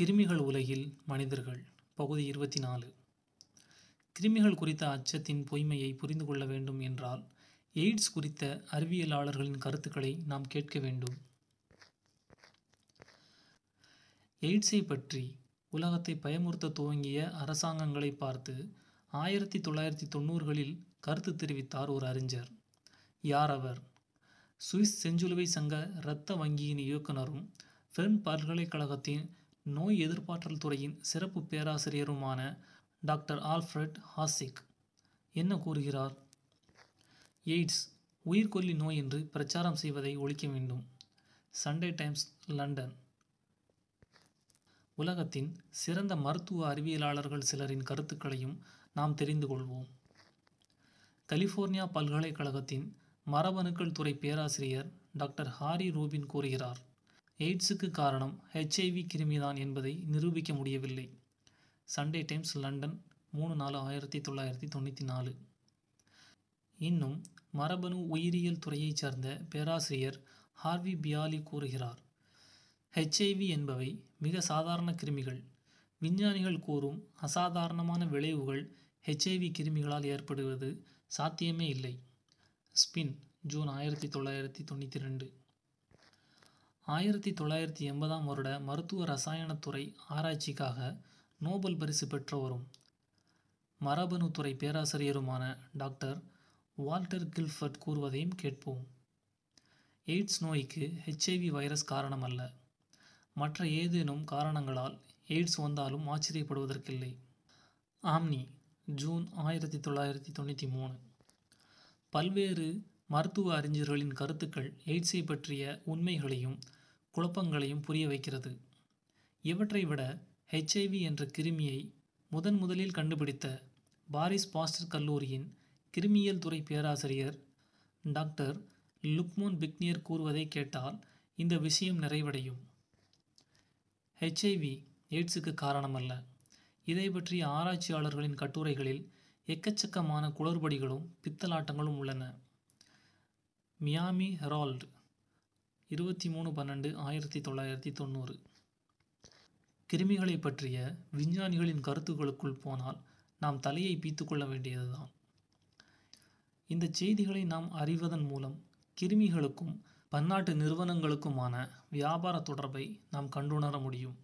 கிருமிகள் உலகில் மனிதர்கள் பகுதி இருபத்தி நாலு கிருமிகள் குறித்த அச்சத்தின் பொய்மையை புரிந்து கொள்ள வேண்டும் என்றால் எய்ட்ஸ் குறித்த அறிவியலாளர்களின் கருத்துக்களை நாம் கேட்க வேண்டும். எய்ட்ஸை பற்றி உலகத்தை பயமுறுத்த துவங்கிய அரசாங்கங்களை பார்த்து ஆயிரத்தி தொள்ளாயிரத்தி தொண்ணூறுகளில் கருத்து தெரிவித்தார் ஒரு அறிஞர். யார் அவர்? சுவிஸ் செஞ்சிலுவை சங்க இரத்த வங்கியின் இயக்குனரும் ஃபெர்ன் பல்கலைக்கழகத்தின் நோய் எதிர்ப்பாற்றல் துறையின் சிறப்பு பேராசிரியருமான டாக்டர் ஆல்ஃப்ரெட் ஹாசிக். என்ன கூறுகிறார்? எய்ட்ஸ் உயிர்கொல்லி நோய் என்று பிரச்சாரம் செய்வதை ஒழிக்க வேண்டும். Sunday Times London. உலகத்தின் சிறந்த மருத்துவ அறிவியலாளர்கள் சிலரின் கருத்துக்களையும் நாம் தெரிந்து கொள்வோம். கலிஃபோர்னியா பல்கலைக்கழகத்தின் மரபணுக்கள் துறை பேராசிரியர் டாக்டர் ஹாரி ரூபின் கூறுகிறார் எய்ட்ஸுக்கு காரணம் ஹெச்ஐவி கிருமிதான் என்பதை நிரூபிக்க முடியவில்லை. சண்டே டைம்ஸ் லண்டன் மூணு நாலு ஆயிரத்தி தொள்ளாயிரத்தி தொண்ணூற்றி நாலு. இன்னும் மரபணு உயிரியல் துறையைச் சார்ந்த பேராசிரியர் ஹார்வி பியாலி கூறுகிறார் ஹெச்ஐவி என்பவை மிக சாதாரண கிருமிகள். விஞ்ஞானிகள் கூறும் அசாதாரணமான விளைவுகள் ஹெச்ஐவி கிருமிகளால் ஏற்படுவது சாத்தியமே இல்லை. ஸ்பின் ஜூன் ஆயிரத்தி தொள்ளாயிரத்தி தொண்ணூற்றி ரெண்டு. ஆயிரத்தி தொள்ளாயிரத்தி எண்பதாம் வருட மருத்துவ ரசாயனத்துறை ஆராய்ச்சிக்காக நோபல் பரிசு பெற்றவரும் மரபணுத்துறை பேராசிரியருமான டாக்டர் வால்டர் கில்ஃபர்ட் கூறுவதையும் கேட்போம். எய்ட்ஸ் நோய்க்கு ஹெச்ஐவி வைரஸ் காரணம் அல்ல மற்ற ஏதேனும் காரணங்களால் எய்ட்ஸ் வந்தாலும் ஆச்சரியப்படுவதற்கில்லை. ஆம்னி ஜூன் ஆயிரத்தி தொள்ளாயிரத்தி தொண்ணூற்றி மூணு. பல்வேறு மருத்துவ அறிஞர்களின் கருத்துக்கள் எய்ட்ஸை பற்றிய உண்மைகளையும் குழப்பங்களையும் புரிய வைக்கிறது. இவற்றை விட ஹெச்ஐவி என்ற கிருமியை முதன் முதலில் கண்டுபிடித்த பாரிஸ் பாஸ்டர் கல்லூரியின் கிருமியியல் துறை பேராசிரியர் டாக்டர் லுக்மோன் பிக்னியர் கூறுவதை கேட்டால் இந்த விஷயம் நிறைவடையும். ஹெச்ஐவி எய்ட்ஸுக்கு காரணமல்ல. இதை பற்றிய ஆராய்ச்சியாளர்களின் கட்டுரைகளில் எக்கச்சக்கமான குளறுபடிகளும் பித்தலாட்டங்களும் உள்ளன. மியாமி ஹெரால்டு இருபத்தி மூணு பன்னெண்டு ஆயிரத்தி தொள்ளாயிரத்தி தொண்ணூறு. கிருமிகளை பற்றிய விஞ்ஞானிகளின் கருத்துக்களுக்குள் போனால் நாம் தலையை பீத்துக்கொள்ள வேண்டியதுதான். இந்த செய்திகளை நாம் அறிவதன் மூலம் கிருமிகளுக்கும் பன்னாட்டு நிறுவனங்களுக்குமான வியாபார தொடர்பை நாம் கண்டுணர முடியும்.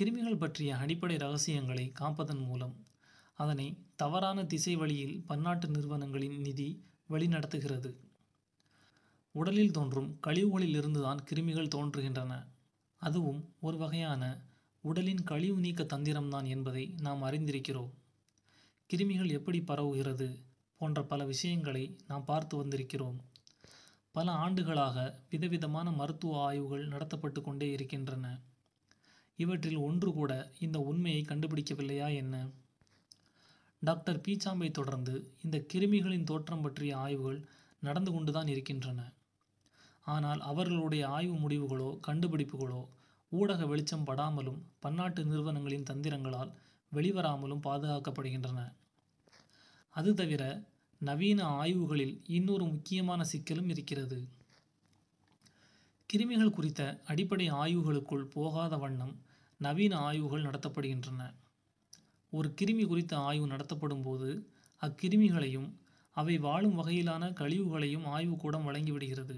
கிருமிகள் பற்றிய அடிப்படை ரகசியங்களை காப்பதன் மூலம் அதனை தவறான திசை வழியில் பன்னாட்டு நிறுவனங்களின் நிதி வழிநடத்துகிறது. உடலில் தோன்றும் கழிவுகளில் இருந்துதான் கிருமிகள் தோன்றுகின்றன. அதுவும் ஒரு வகையான உடலின் கழிவு நீக்க தந்திரம்தான் என்பதை நாம் அறிந்திருக்கிறோம். கிருமிகள் எப்படி பரவுகிறது போன்ற பல விஷயங்களை நாம் பார்த்து வந்திருக்கிறோம். பல ஆண்டுகளாக விதவிதமான மருத்துவ ஆய்வுகள் நடத்தப்பட்டு கொண்டே இருக்கின்றன. இவற்றில் ஒன்று கூட இந்த உண்மையை கண்டுபிடிக்கவில்லையா என்ன? டாக்டர் பீச்சாம்பை தொடர்ந்து இந்த கிருமிகளின் தோற்றம் பற்றிய ஆய்வுகள் நடந்து கொண்டுதான் இருக்கின்றன. ஆனால் அவர்களுடைய ஆய்வு முடிவுகளோ கண்டுபிடிப்புகளோ ஊடக வெளிச்சம் படாமலும் பன்னாட்டு நிறுவனங்களின் தந்திரங்களால் வெளிவராமலும் பாதுகாக்கப்படுகின்றன. அது தவிர நவீன ஆய்வுகளில் இன்னொரு முக்கியமான சிக்கலும் இருக்கிறது. கிருமிகள் குறித்த அடிப்படை ஆய்வுகளுக்குள் போகாத வண்ணம் நவீன ஆய்வுகள் நடத்தப்படுகின்றன. ஒரு கிருமி குறித்த ஆய்வு நடத்தப்படும் போது அக்கிருமிகளையும் அவை வாழும் வகையிலான கழிவுகளையும் ஆய்வுக்கூடம் வழங்கிவிடுகிறது.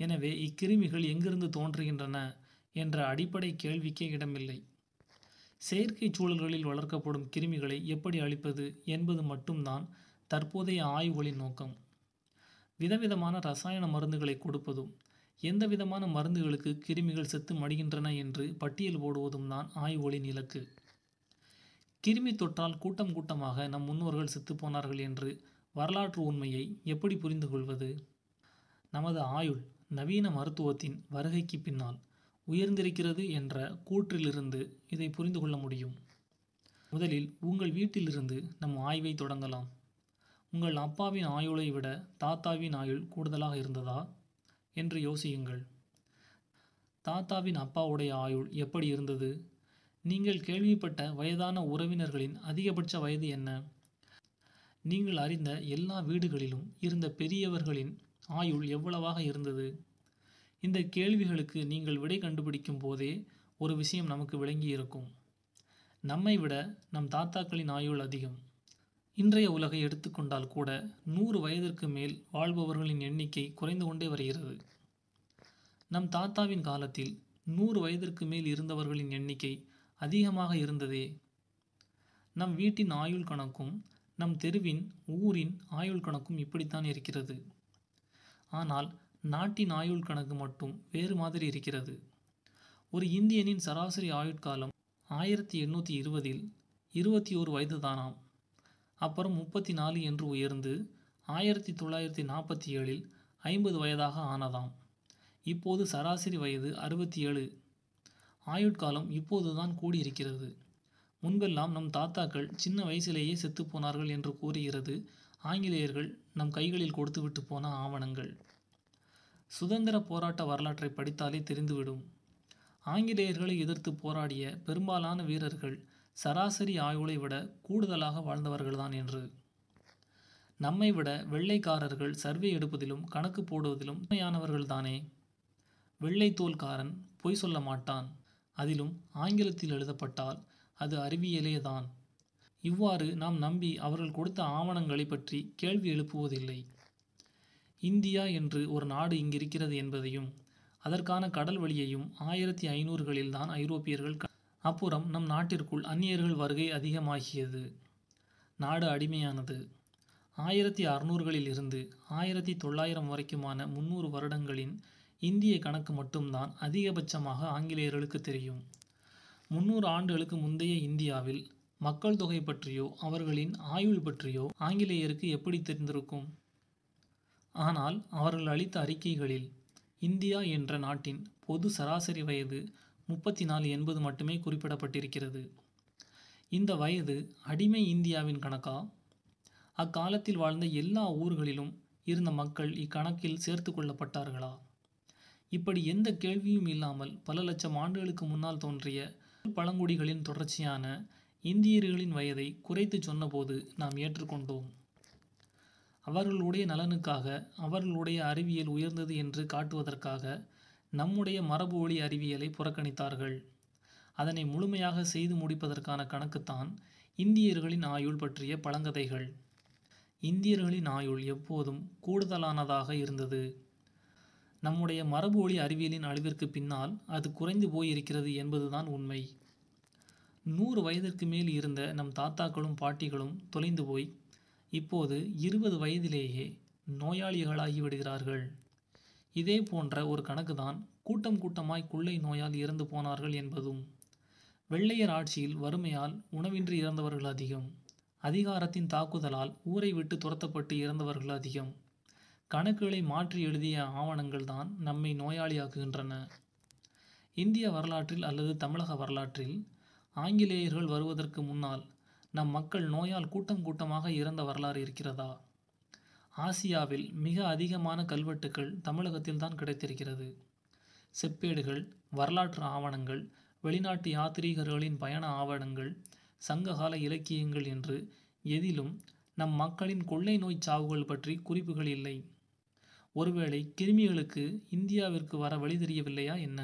எனவே இக்கிருமிகள் எங்கிருந்து தோன்றுகின்றன என்ற அடிப்படை கேள்விக்கே இடமில்லை. செயற்கை சூழல்களில் வளர்க்கப்படும் கிருமிகளை எப்படி அழிப்பது என்பது மட்டும்தான் தற்போதைய ஆய்வுகளின் நோக்கம். விதவிதமான ரசாயன மருந்துகளை கொடுப்பதும் எந்த விதமான மருந்துகளுக்கு கிருமிகள் செத்து மடிகின்றன என்று பட்டியல் போடுவதும் தான் ஆய்வுகளின் இலக்கு. கிருமி தொற்றால் கூட்டம் கூட்டமாக நம் முன்னோர்கள் செத்துப்போனார்கள் என்று வரலாற்று உண்மையை எப்படி புரிந்து கொள்வது நமது ஆயுள் நவீன மருத்துவத்தின் வருகைக்கு பின்னால் உயர்ந்திருக்கிறது என்ற கூற்றிலிருந்து இதை புரிந்து கொள்ள முடியும். முதலில் உங்கள் வீட்டிலிருந்து நம் ஆய்வை தொடங்கலாம். உங்கள் அப்பாவின் ஆயுளை விட தாத்தாவின் ஆயுள் கூடுதலாக இருந்ததா? என்று யோசியுங்கள். தாத்தாவின் அப்பாவுடைய ஆயுள் எப்படி இருந்தது? நீங்கள் கேள்விப்பட்ட வயதான உறவினர்களின் அதிகபட்ச வயது என்ன? நீங்கள் அறிந்த எல்லா வீடுகளிலும் இருந்த பெரியவர்களின் ஆயுள் எவ்வளவாக இருந்தது? இந்த கேள்விகளுக்கு நீங்கள் விடை கண்டுபிடிக்கும் போதே ஒரு விஷயம் நமக்கு விளங்கி இருக்கும். நம்மை விட நம் தாத்தாக்களின் ஆயுள் அதிகம். இன்றைய உலகை எடுத்துக்கொண்டால் கூட நூறு வயதிற்கு மேல் வாழ்பவர்களின் எண்ணிக்கை குறைந்து கொண்டே வருகிறது. நம் தாத்தாவின் காலத்தில் நூறு வயதிற்கு மேல் இருந்தவர்களின் எண்ணிக்கை அதிகமாக இருந்ததே. நம் வீட்டின் ஆயுள் கணக்கும் நம் தெருவின் ஊரின் ஆயுள் கணக்கும் இப்படித்தான் இருக்கிறது. ஆனால் நாட்டின் ஆயுள் கணக்கு மட்டும் வேறு மாதிரி இருக்கிறது. ஒரு இந்தியனின் சராசரி ஆயுட்காலம் ஆயிரத்தி எண்ணூற்றி இருபதில் இருபத்தி ஓரு வயது தானாம் அப்புறம் முப்பத்தி நாலு என்று உயர்ந்து ஆயிரத்தி தொள்ளாயிரத்தி நாற்பத்தி ஏழில் ஐம்பது வயதாக ஆனதாம். இப்போது சராசரி வயது அறுபத்தி ஏழு ஆயுட்காலம் இப்போதுதான் கூடியிருக்கிறது. முன்பெல்லாம் நம் தாத்தாக்கள் சின்ன வயசிலேயே செத்துப்போனார்கள் என்று கூறுகிறது ஆங்கிலேயர்கள் நம் கைகளில் கொடுத்துவிட்டு போன ஆவணங்கள். சுதந்திர போராட்ட வரலாற்றை படித்தாலே தெரிந்துவிடும். ஆங்கிலேயர்களை எதிர்த்து போராடிய பெரும்பாலான வீரர்கள் சராசரி ஆயுளை விட கூடுதலாக வாழ்ந்தவர்கள்தான் என்று. நம்மை விட வெள்ளைக்காரர்கள் சர்வே எடுப்பதிலும் கணக்கு போடுவதிலும் உண்மையானவர்கள்தானே வெள்ளை தோல்காரன் பொய் சொல்ல மாட்டான். அதிலும் ஆங்கிலத்தில் எழுதப்பட்டால் அது அறிவியலே தான் இவ்வாறு நாம் நம்பி அவர்கள் கொடுத்த ஆவணங்களை பற்றி கேள்வி எழுப்புவதில்லை. இந்தியா என்று ஒரு நாடு இங்கிருக்கிறது என்பதையும் அதற்கான கடல் வழியையும் ஆயிரத்தி ஐநூறுகளில் தான் ஐரோப்பியர்கள் அப்புறம் நம் நாட்டிற்குள் அந்நியர்கள் வருகை அதிகமாகியது. நாடு அடிமையானது. ஆயிரத்தி அறுநூறுகளில் இருந்து ஆயிரத்தி தொள்ளாயிரம் வரைக்குமான முந்நூறு வருடங்களின் இந்திய கணக்கு மட்டும்தான் அதிகபட்சமாக ஆங்கிலேயர்களுக்கு தெரியும். முந்நூறு ஆண்டுகளுக்கு முந்தைய இந்தியாவில் மக்கள் தொகை பற்றியோ அவர்களின் ஆயுள் பற்றியோ ஆங்கிலேயருக்கு எப்படி தெரிந்திருக்கும்? ஆனால் அவர்கள் அளித்த அறிக்கைகளில் இந்தியா என்ற நாட்டின் பொது சராசரி வயது முப்பத்தி நாலு என்பது மட்டுமே குறிப்பிடப்பட்டிருக்கிறது. இந்த வயது அடிமை இந்தியாவின் கணக்கா? அக்காலத்தில் வாழ்ந்த எல்லா ஊர்களிலும் இருந்த மக்கள் இக்கணக்கில் சேர்த்து கொள்ளப்பட்டார்களா? இப்படி எந்த கேள்வியும் இல்லாமல் பல லட்சம் ஆண்டுகளுக்கு முன்னால் தோன்றிய பழங்குடிகளின் தொடர்ச்சியான இந்தியர்களின் வயதை குறைத்து சொன்னபோது நாம் ஏற்றுக்கொண்டோம். அவர்களுடைய நலனுக்காக அவர்களுடைய அறிவியல் உயர்ந்தது என்று காட்டுவதற்காக நம்முடைய மரபு ஒளி அறிவியலை புறக்கணித்தார்கள். அதனை முழுமையாக செய்து முடிப்பதற்கான கணக்குத்தான் இந்தியர்களின் ஆயுள் பற்றிய பழங்கதைகள். இந்தியர்களின் ஆயுள் எப்போதும் கூடுதலானதாக இருந்தது. நம்முடைய மரபு ஒளி அறிவியலின் அழிவிற்கு பின்னால் அது குறைந்து போயிருக்கிறது என்பதுதான் உண்மை. நூறு வயதிற்கு மேல் இருந்த நம் தாத்தாக்களும் பாட்டிகளும் தொலைந்து போய் இப்போது இருபது வயதிலேயே நோயாளிகளாகி விடுகிறார்கள். இதே போன்ற ஒரு கணக்குதான் கூட்டம் கூட்டமாய் கொள்ளை நோயால் இறந்து போனார்கள் என்பதும் வெள்ளையர் ஆட்சியில் வறுமையால் உணவின்றி இறந்தவர்கள் அதிகம் அதிகாரத்தின் தாக்குதலால் ஊரை விட்டு துரத்தப்பட்டு இறந்தவர்கள் அதிகம். கணக்குகளை மாற்றி எழுதிய ஆவணங்கள் தான் நம்மை நோயாளியாக்குகின்றன. இந்திய வரலாற்றில் அல்லது தமிழக வரலாற்றில் ஆங்கிலேயர்கள் வருவதற்கு முன்னால் நம் மக்கள் நோயால் கூட்டம் கூட்டமாக இறந்த வரலாறு இருக்கிறதா? ஆசியாவில் மிக அதிகமான கல்வெட்டுக்கள் தமிழகத்தில் தான் கிடைத்திருக்கிறது. செப்பேடுகள் வரலாற்று ஆவணங்கள் வெளிநாட்டு யாத்ரீகர்களின் பயண ஆவணங்கள் சங்ககால இலக்கியங்கள் என்று எதிலும் நம் மக்களின் கொள்ளை நோய் சாவுகள் பற்றி குறிப்புகள் இல்லை. ஒருவேளை கிருமிகளுக்கு இந்தியாவிற்கு வர வழி தெரியவில்லையா என்ன?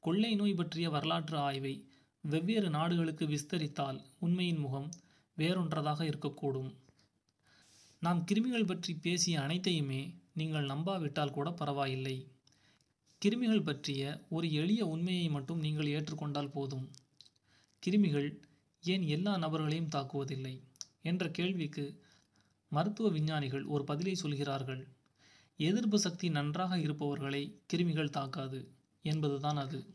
கொள்ளை நோய் பற்றிய வரலாற்று ஆய்வை வெவ்வேறு நாடுகளுக்கு விஸ்தரித்தால் உண்மையின் முகம் வேறொன்றதாக இருக்கக்கூடும். நாம் கிருமிகள் பற்றி பேசிய அனைத்தையுமே நீங்கள் நம்பாவிட்டால் கூட பரவாயில்லை. கிருமிகள் பற்றிய ஒரு எளிய உண்மையை மட்டும் நீங்கள் ஏற்றுக்கொண்டால் போதும். கிருமிகள் ஏன் எல்லா நபர்களையும் தாக்குவதில்லை? என்ற கேள்விக்கு மருத்துவ விஞ்ஞானிகள் ஒரு பதிலை சொல்கிறார்கள். எதிர்ப்பு சக்தி நன்றாக இருப்பவர்களை கிருமிகள் தாக்காது என்பதுதான் அது.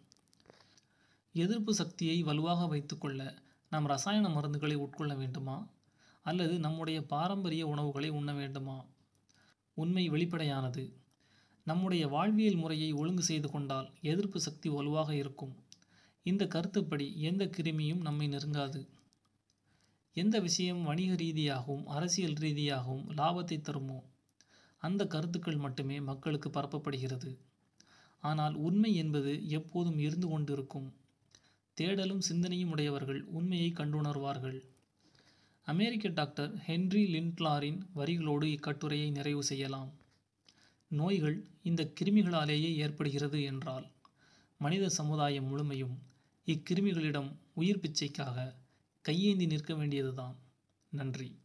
எதிர்ப்பு சக்தியை வலுவாக வைத்துக்கொள்ள நாம் ரசாயன மருந்துகளை உட்கொள்ள வேண்டுமா? அல்லது நம்முடைய பாரம்பரிய உணவுகளை உண்ண வேண்டுமா? உண்மை வெளிப்படையானது. நம்முடைய வாழ்வியல் முறையை ஒழுங்கு செய்து கொண்டால் எதிர்ப்பு சக்தி வலுவாக இருக்கும். இந்த கருத்துப்படி எந்த கிருமியும் நம்மை நெருங்காது. எந்த விஷயம் வணிக ரீதியாகவும் அரசியல் ரீதியாகவும் லாபத்தை தருமோ? அந்த கருத்துக்கள் மட்டுமே மக்களுக்கு பரப்பப்படுகிறது. ஆனால் உண்மை என்பது எப்போதும் இருந்து கொண்டிருக்கும். தேடலும் சிந்தனையும் உடையவர்கள் உண்மையை கண்டுணர்வார்கள். அமெரிக்க டாக்டர் ஹென்றி லிண்ட்லாரின் வரிகளோடு இக்கட்டுரையை நிறைவு செய்யலாம். நோய்கள் இந்த கிருமிகளாலேயே ஏற்படுகிறது என்றால் மனித சமுதாயம் முழுமையும் இக்கிருமிகளிடம் உயிர் பிச்சைக்காக கையேந்தி நிற்க வேண்டியதுதான். நன்றி.